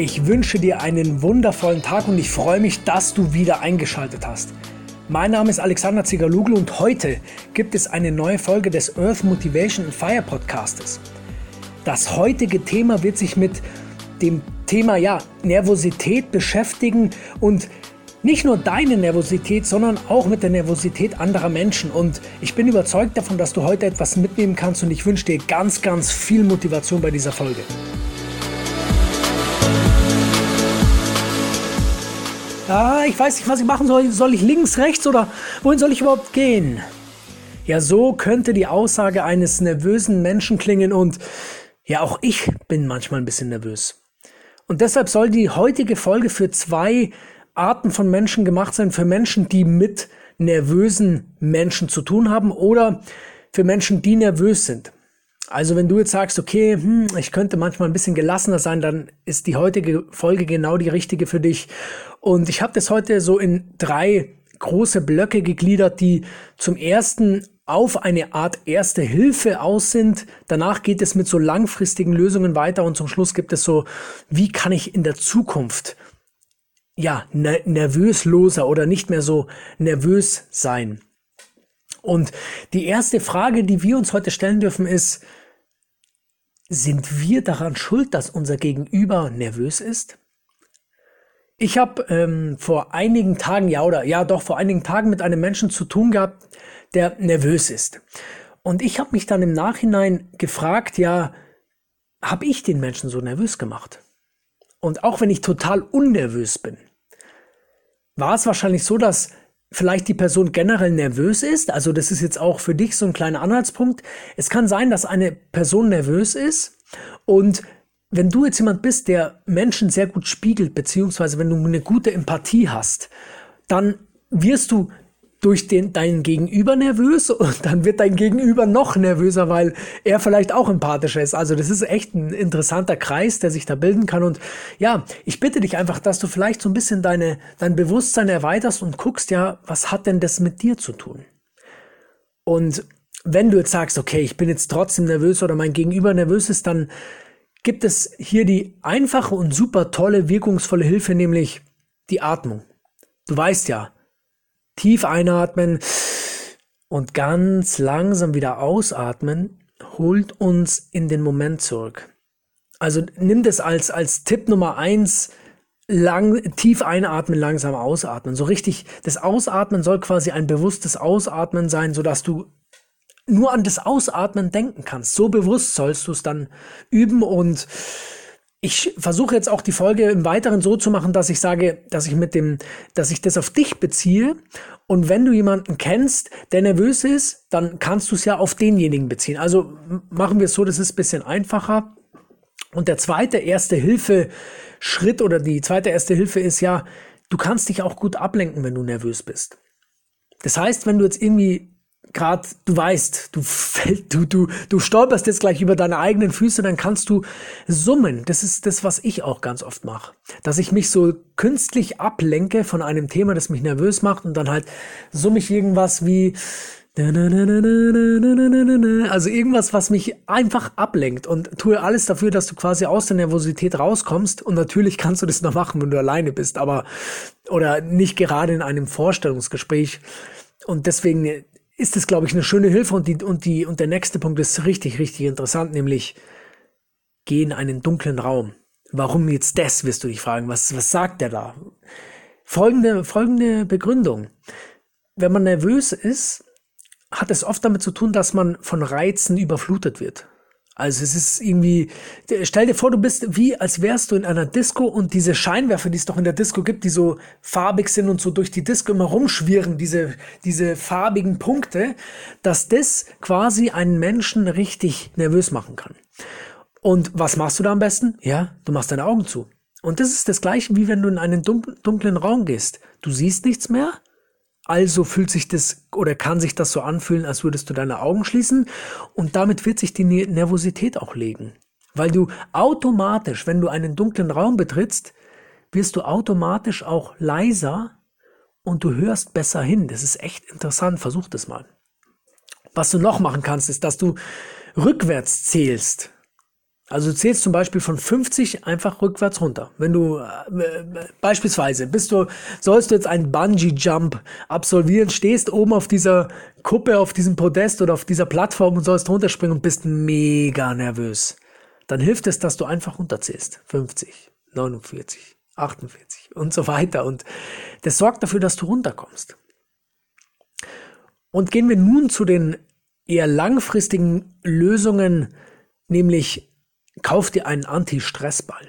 Ich wünsche dir einen wundervollen Tag und ich freue mich, dass du wieder eingeschaltet hast. Mein Name ist Alexander Zigaluglu und heute gibt es eine neue Folge des Earth Motivation and Fire Podcastes. Das heutige Thema wird sich mit dem Thema ja, Nervosität beschäftigen und nicht nur deine Nervosität, sondern auch mit der Nervosität anderer Menschen. Und ich bin überzeugt davon, dass du heute etwas mitnehmen kannst und ich wünsche dir ganz, ganz viel Motivation bei dieser Folge. Ah, ich weiß nicht, was ich machen soll. Soll ich links, rechts oder wohin soll ich überhaupt gehen? Ja, so könnte die Aussage eines nervösen Menschen klingen und ja, auch ich bin manchmal ein bisschen nervös. Und deshalb soll die heutige Folge für zwei Arten von Menschen gemacht sein, für Menschen, die mit nervösen Menschen zu tun haben oder für Menschen, die nervös sind. Also wenn du jetzt sagst, okay, hm, ich könnte manchmal ein bisschen gelassener sein, dann ist die heutige Folge genau die richtige für dich. Und ich habe das heute so in drei große Blöcke gegliedert, die zum ersten auf eine Art erste Hilfe aus sind. Danach geht es mit so langfristigen Lösungen weiter und zum Schluss gibt es so, wie kann ich in der Zukunft ja, ne nervösloser oder nicht mehr so nervös sein. Und die erste Frage, die wir uns heute stellen dürfen, ist, sind wir daran schuld, dass unser Gegenüber nervös ist? Ich habe ähm, vor einigen Tagen, ja oder ja doch vor einigen Tagen mit einem Menschen zu tun gehabt, der nervös ist. Und ich habe mich dann im Nachhinein gefragt, ja, habe ich den Menschen so nervös gemacht? Und auch wenn ich total unnervös bin, war es wahrscheinlich so, dass vielleicht die Person generell nervös ist. Also das ist jetzt auch für dich so ein kleiner Anhaltspunkt. Es kann sein, dass eine Person nervös ist und wenn du jetzt jemand bist, der Menschen sehr gut spiegelt, beziehungsweise wenn du eine gute Empathie hast, dann wirst du durch den, deinen Gegenüber nervös und dann wird dein Gegenüber noch nervöser, weil er vielleicht auch empathischer ist. Also das ist echt ein interessanter Kreis, der sich da bilden kann. Und ja, ich bitte dich einfach, dass du vielleicht so ein bisschen deine, dein Bewusstsein erweiterst und guckst, ja, was hat denn das mit dir zu tun? Und wenn du jetzt sagst, okay, ich bin jetzt trotzdem nervös oder mein Gegenüber nervös ist, dann gibt es hier die einfache und super tolle, wirkungsvolle Hilfe, nämlich die Atmung. Du weißt ja, Tief einatmen und ganz langsam wieder ausatmen, holt uns in den Moment zurück. Also nimm das als, als Tipp Nummer eins, lang, tief einatmen, langsam ausatmen. So richtig, das Ausatmen soll quasi ein bewusstes Ausatmen sein, sodass du nur an das Ausatmen denken kannst. So bewusst sollst du es dann üben und ich versuche jetzt auch die Folge im Weiteren so zu machen, dass ich sage, dass ich mit dem, dass ich das auf dich beziehe. Und wenn du jemanden kennst, der nervös ist, dann kannst du es ja auf denjenigen beziehen. Also machen wir es so, das ist ein bisschen einfacher. Und der zweite erste Hilfe Schritt oder die zweite erste Hilfe ist ja, du kannst dich auch gut ablenken, wenn du nervös bist. Das heißt, wenn du jetzt irgendwie gerade, du weißt, du fällt, du, du, du stolperst jetzt gleich über deine eigenen Füße, dann kannst du summen. Das ist das, was ich auch ganz oft mache. Dass ich mich so künstlich ablenke von einem Thema, das mich nervös macht und dann halt summe ich irgendwas wie, also irgendwas, was mich einfach ablenkt und tue alles dafür, dass du quasi aus der Nervosität rauskommst. Und natürlich kannst du das noch machen, wenn du alleine bist, aber oder nicht gerade in einem Vorstellungsgespräch. Und deswegen ist es, glaube ich, eine schöne Hilfe und, die, und, die, und der nächste Punkt ist richtig, richtig interessant, nämlich geh in einen dunklen Raum. Warum jetzt das, wirst du dich fragen. Was, was sagt der da? Folgende, folgende Begründung. Wenn man nervös ist, hat es oft damit zu tun, dass man von Reizen überflutet wird. Also es ist irgendwie, stell dir vor, du bist wie, als wärst du in einer Disco und diese Scheinwerfer, die es doch in der Disco gibt, die so farbig sind und so durch die Disco immer rumschwirren, diese, diese farbigen Punkte, dass das quasi einen Menschen richtig nervös machen kann. Und was machst du da am besten? Ja, du machst deine Augen zu. Und das ist das gleiche, wie wenn du in einen dunklen Raum gehst. Du siehst nichts mehr, also fühlt sich das oder kann sich das so anfühlen, als würdest du deine Augen schließen und damit wird sich die Nervosität auch legen. Weil du automatisch, wenn du einen dunklen Raum betrittst, wirst du automatisch auch leiser und du hörst besser hin. Das ist echt interessant, versuch das mal. Was du noch machen kannst, ist, dass du rückwärts zählst. Also du zählst zum Beispiel von 50 einfach rückwärts runter. Wenn du äh, beispielsweise bist du, sollst du jetzt einen Bungee-Jump absolvieren, stehst oben auf dieser Kuppe, auf diesem Podest oder auf dieser Plattform und sollst runterspringen und bist mega nervös. Dann hilft es, dass du einfach runterzählst. 50, 49, 48 und so weiter. Und das sorgt dafür, dass du runterkommst. Und gehen wir nun zu den eher langfristigen Lösungen, nämlich kauf dir einen Anti-Stress-Ball.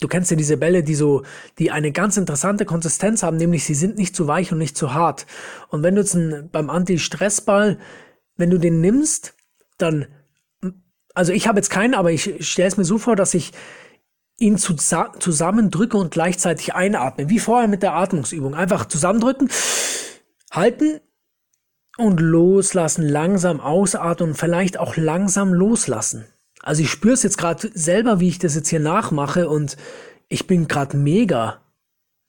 Du kennst ja diese Bälle, die so, die eine ganz interessante Konsistenz haben, nämlich sie sind nicht zu weich und nicht zu hart. Und wenn du jetzt einen, beim Anti-Stress-Ball, wenn du den nimmst, dann, also ich habe jetzt keinen, aber ich stelle es mir so vor, dass ich ihn zusammendrücke und gleichzeitig einatme, wie vorher mit der Atmungsübung. Einfach zusammendrücken, halten und loslassen, langsam ausatmen und vielleicht auch langsam loslassen. Also ich spüre es jetzt gerade selber, wie ich das jetzt hier nachmache und ich bin gerade mega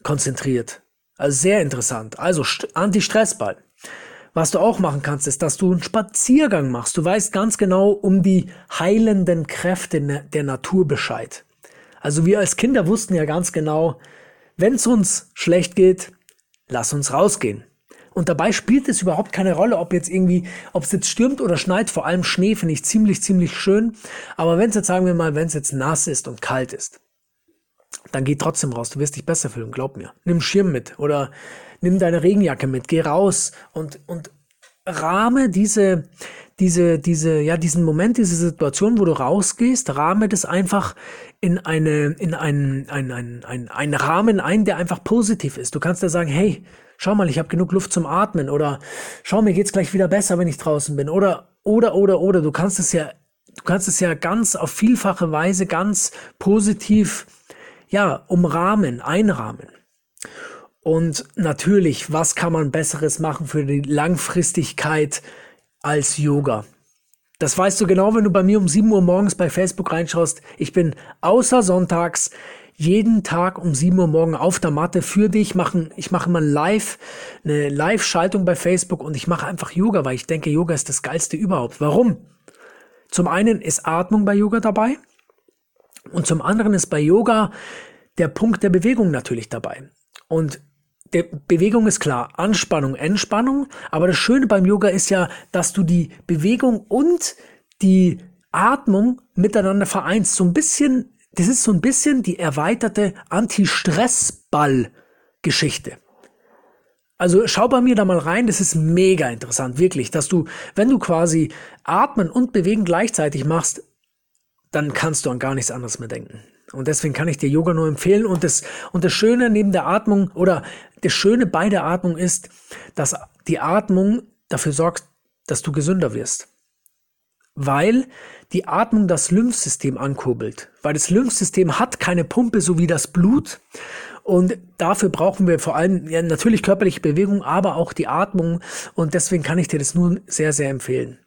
konzentriert. Also sehr interessant. Also Anti-Stressball. Was du auch machen kannst, ist, dass du einen Spaziergang machst. Du weißt ganz genau um die heilenden Kräfte der Natur Bescheid. Also wir als Kinder wussten ja ganz genau, wenn es uns schlecht geht, lass uns rausgehen. Und dabei spielt es überhaupt keine Rolle, ob jetzt irgendwie, ob es jetzt stürmt oder schneit. Vor allem Schnee finde ich ziemlich, ziemlich schön. Aber wenn es jetzt, sagen wir mal, wenn es jetzt nass ist und kalt ist, dann geh trotzdem raus. Du wirst dich besser fühlen, glaub mir. Nimm Schirm mit oder nimm deine Regenjacke mit. Geh raus und, und rahme diese, diese, diese, ja, diesen Moment, diese Situation, wo du rausgehst, rahme das einfach in eine, in einen, einen, einen, einen, einen Rahmen ein, der einfach positiv ist. Du kannst ja sagen, hey, schau mal, ich habe genug Luft zum Atmen oder schau, mir geht's gleich wieder besser, wenn ich draußen bin oder oder oder oder du kannst es ja du kannst es ja ganz auf vielfache Weise ganz positiv ja, umrahmen, einrahmen. Und natürlich, was kann man besseres machen für die Langfristigkeit als Yoga? Das weißt du genau, wenn du bei mir um 7 Uhr morgens bei Facebook reinschaust. Ich bin außer sonntags jeden Tag um 7 Uhr morgen auf der Matte für dich machen. Ich mache mal live, eine Live-Schaltung bei Facebook und ich mache einfach Yoga, weil ich denke, Yoga ist das geilste überhaupt. Warum? Zum einen ist Atmung bei Yoga dabei und zum anderen ist bei Yoga der Punkt der Bewegung natürlich dabei. Und der Bewegung ist klar, Anspannung, Entspannung, aber das Schöne beim Yoga ist ja, dass du die Bewegung und die Atmung miteinander vereinst. So ein bisschen das ist so ein bisschen die erweiterte Anti-Stress-Ball-Geschichte. Also schau bei mir da mal rein, das ist mega interessant, wirklich, dass du, wenn du quasi atmen und bewegen gleichzeitig machst, dann kannst du an gar nichts anderes mehr denken. Und deswegen kann ich dir Yoga nur empfehlen. Und das, und das Schöne neben der Atmung oder das Schöne bei der Atmung ist, dass die Atmung dafür sorgt, dass du gesünder wirst. Weil die Atmung das Lymphsystem ankurbelt. Weil das Lymphsystem hat keine Pumpe so wie das Blut. Und dafür brauchen wir vor allem ja, natürlich körperliche Bewegung, aber auch die Atmung. Und deswegen kann ich dir das nur sehr, sehr empfehlen.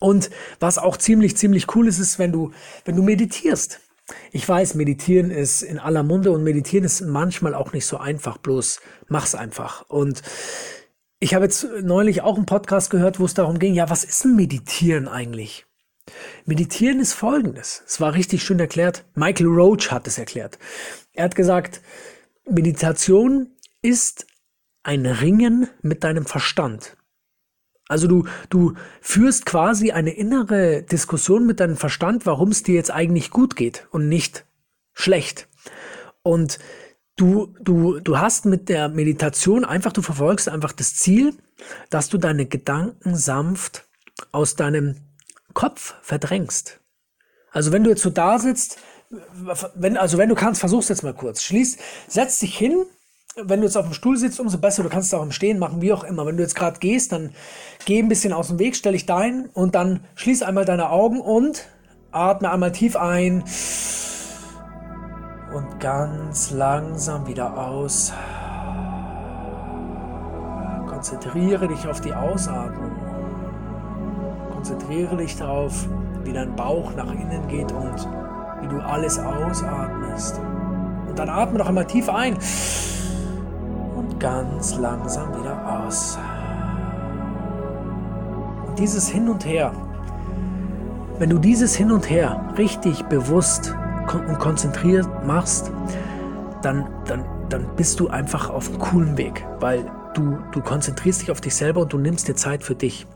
Und was auch ziemlich, ziemlich cool ist, ist, wenn du, wenn du meditierst. Ich weiß, meditieren ist in aller Munde und meditieren ist manchmal auch nicht so einfach, bloß mach's einfach. Und ich habe jetzt neulich auch einen Podcast gehört, wo es darum ging, ja, was ist ein Meditieren eigentlich? Meditieren ist folgendes. Es war richtig schön erklärt. Michael Roach hat es erklärt. Er hat gesagt, Meditation ist ein Ringen mit deinem Verstand. Also du, du führst quasi eine innere Diskussion mit deinem Verstand, warum es dir jetzt eigentlich gut geht und nicht schlecht. Und du, du, du hast mit der Meditation einfach, du verfolgst einfach das Ziel, dass du deine Gedanken sanft aus deinem Kopf verdrängst. Also wenn du jetzt so da sitzt, wenn, also wenn du kannst, versuch's jetzt mal kurz. Schließ, setz dich hin. Wenn du jetzt auf dem Stuhl sitzt, umso besser. Du kannst es auch im Stehen machen, wie auch immer. Wenn du jetzt gerade gehst, dann geh ein bisschen aus dem Weg, stell dich dahin und dann schließ einmal deine Augen und atme einmal tief ein und ganz langsam wieder aus. Konzentriere dich auf die Ausatmung. Konzentriere dich darauf, wie dein Bauch nach innen geht und wie du alles ausatmest. Und dann atme noch einmal tief ein und ganz langsam wieder aus. Und dieses Hin und Her wenn du dieses Hin und Her richtig bewusst und konzentriert machst, dann, dann, dann bist du einfach auf einem coolen Weg, weil du, du konzentrierst dich auf dich selber und du nimmst dir Zeit für dich.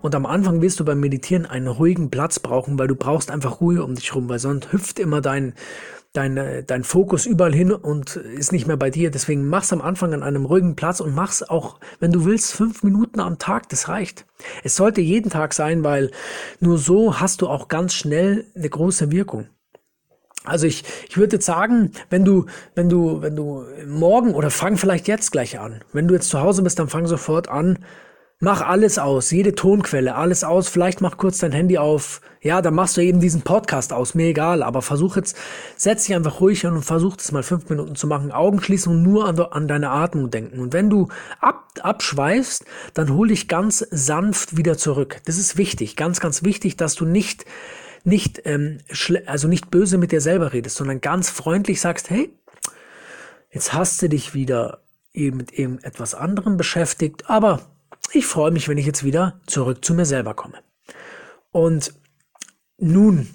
Und am Anfang wirst du beim Meditieren einen ruhigen Platz brauchen, weil du brauchst einfach Ruhe um dich rum, weil sonst hüpft immer dein, dein, dein Fokus überall hin und ist nicht mehr bei dir. Deswegen mach's am Anfang an einem ruhigen Platz und mach's auch, wenn du willst, fünf Minuten am Tag. Das reicht. Es sollte jeden Tag sein, weil nur so hast du auch ganz schnell eine große Wirkung. Also ich, ich würde jetzt sagen, wenn du, wenn du, wenn du morgen oder fang vielleicht jetzt gleich an. Wenn du jetzt zu Hause bist, dann fang sofort an, Mach alles aus, jede Tonquelle, alles aus. Vielleicht mach kurz dein Handy auf. Ja, dann machst du eben diesen Podcast aus. Mir egal. Aber versuch jetzt, setz dich einfach ruhig an und versuch das mal fünf Minuten zu machen. Augen schließen und nur an, an deine Atmung denken. Und wenn du ab, abschweifst, dann hol dich ganz sanft wieder zurück. Das ist wichtig. Ganz, ganz wichtig, dass du nicht, nicht, ähm, also nicht böse mit dir selber redest, sondern ganz freundlich sagst, hey, jetzt hast du dich wieder eben mit eben etwas anderem beschäftigt, aber ich freue mich, wenn ich jetzt wieder zurück zu mir selber komme. Und nun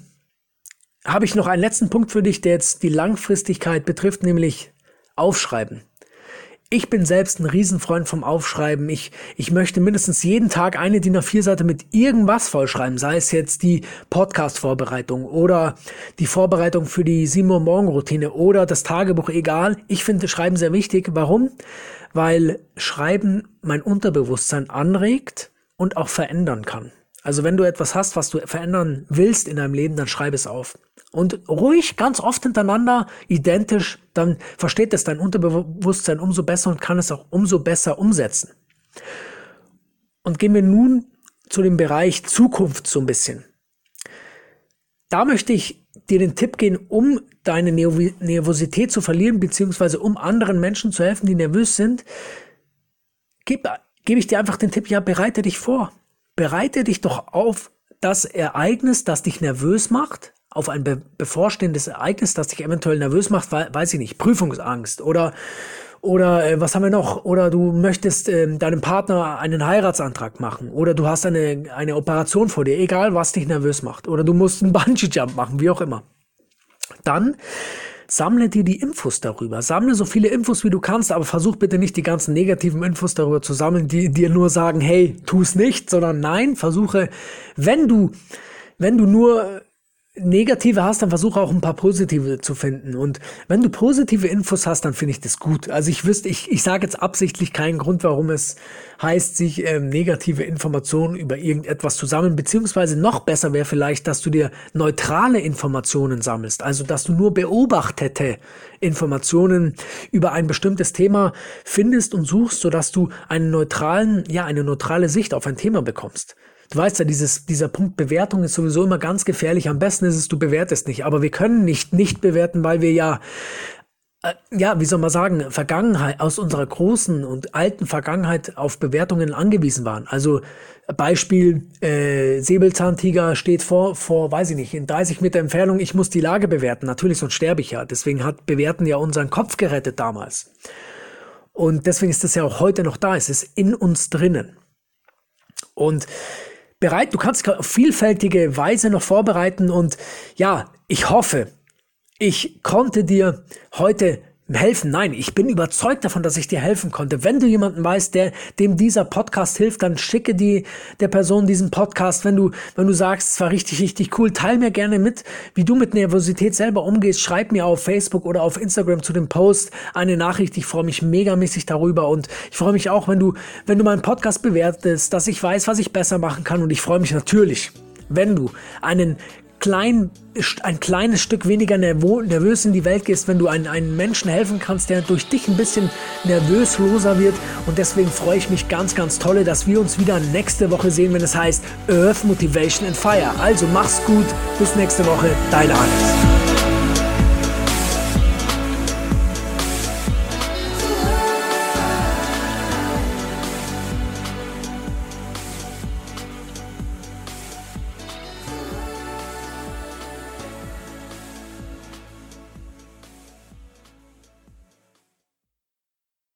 habe ich noch einen letzten Punkt für dich, der jetzt die Langfristigkeit betrifft, nämlich Aufschreiben. Ich bin selbst ein Riesenfreund vom Aufschreiben. Ich, ich möchte mindestens jeden Tag eine DIN A4-Seite mit irgendwas vollschreiben, sei es jetzt die Podcast-Vorbereitung oder die Vorbereitung für die 7 Uhr Morgen-Routine oder das Tagebuch, egal. Ich finde Schreiben sehr wichtig. Warum? weil Schreiben mein Unterbewusstsein anregt und auch verändern kann. Also wenn du etwas hast, was du verändern willst in deinem Leben, dann schreib es auf. Und ruhig, ganz oft hintereinander, identisch, dann versteht es dein Unterbewusstsein umso besser und kann es auch umso besser umsetzen. Und gehen wir nun zu dem Bereich Zukunft so ein bisschen. Da möchte ich dir den Tipp geben, um deine Nervosität zu verlieren, beziehungsweise um anderen Menschen zu helfen, die nervös sind, gebe geb ich dir einfach den Tipp, ja, bereite dich vor. Bereite dich doch auf das Ereignis, das dich nervös macht, auf ein be bevorstehendes Ereignis, das dich eventuell nervös macht, weil, weiß ich nicht, Prüfungsangst oder oder äh, was haben wir noch? Oder du möchtest äh, deinem Partner einen Heiratsantrag machen. Oder du hast eine, eine Operation vor dir, egal was dich nervös macht. Oder du musst einen Bungee-Jump machen, wie auch immer. Dann sammle dir die Infos darüber. Sammle so viele Infos, wie du kannst, aber versuch bitte nicht die ganzen negativen Infos darüber zu sammeln, die dir nur sagen, hey, tu es nicht, sondern nein, versuche, wenn du, wenn du nur negative hast, dann versuche auch ein paar positive zu finden. Und wenn du positive Infos hast, dann finde ich das gut. Also ich wüsste, ich, ich sage jetzt absichtlich keinen Grund, warum es heißt, sich ähm, negative Informationen über irgendetwas zu sammeln, beziehungsweise noch besser wäre vielleicht, dass du dir neutrale Informationen sammelst. Also dass du nur beobachtete Informationen über ein bestimmtes Thema findest und suchst, sodass du einen neutralen, ja, eine neutrale Sicht auf ein Thema bekommst. Du weißt ja, dieses, dieser Punkt Bewertung ist sowieso immer ganz gefährlich. Am besten ist es, du bewertest nicht. Aber wir können nicht nicht bewerten, weil wir ja, äh, ja, wie soll man sagen, Vergangenheit, aus unserer großen und alten Vergangenheit auf Bewertungen angewiesen waren. Also Beispiel, äh, Säbelzahntiger steht vor, vor, weiß ich nicht, in 30 Meter Entfernung, ich muss die Lage bewerten. Natürlich, sonst sterbe ich ja. Deswegen hat Bewerten ja unseren Kopf gerettet damals. Und deswegen ist das ja auch heute noch da. Es ist in uns drinnen. Und bereit, du kannst auf vielfältige Weise noch vorbereiten und ja, ich hoffe, ich konnte dir heute helfen. Nein, ich bin überzeugt davon, dass ich dir helfen konnte. Wenn du jemanden weißt, der dem dieser Podcast hilft, dann schicke die der Person diesen Podcast. Wenn du wenn du sagst, es war richtig richtig cool, teil mir gerne mit, wie du mit Nervosität selber umgehst. Schreib mir auf Facebook oder auf Instagram zu dem Post eine Nachricht. Ich freue mich megamäßig darüber und ich freue mich auch, wenn du wenn du meinen Podcast bewertest, dass ich weiß, was ich besser machen kann und ich freue mich natürlich wenn du einen klein, ein kleines Stück weniger nervös in die Welt gehst, wenn du einen, einen Menschen helfen kannst, der durch dich ein bisschen nervösloser wird. Und deswegen freue ich mich ganz, ganz tolle, dass wir uns wieder nächste Woche sehen, wenn es heißt Earth Motivation and Fire. Also mach's gut, bis nächste Woche, dein Alex.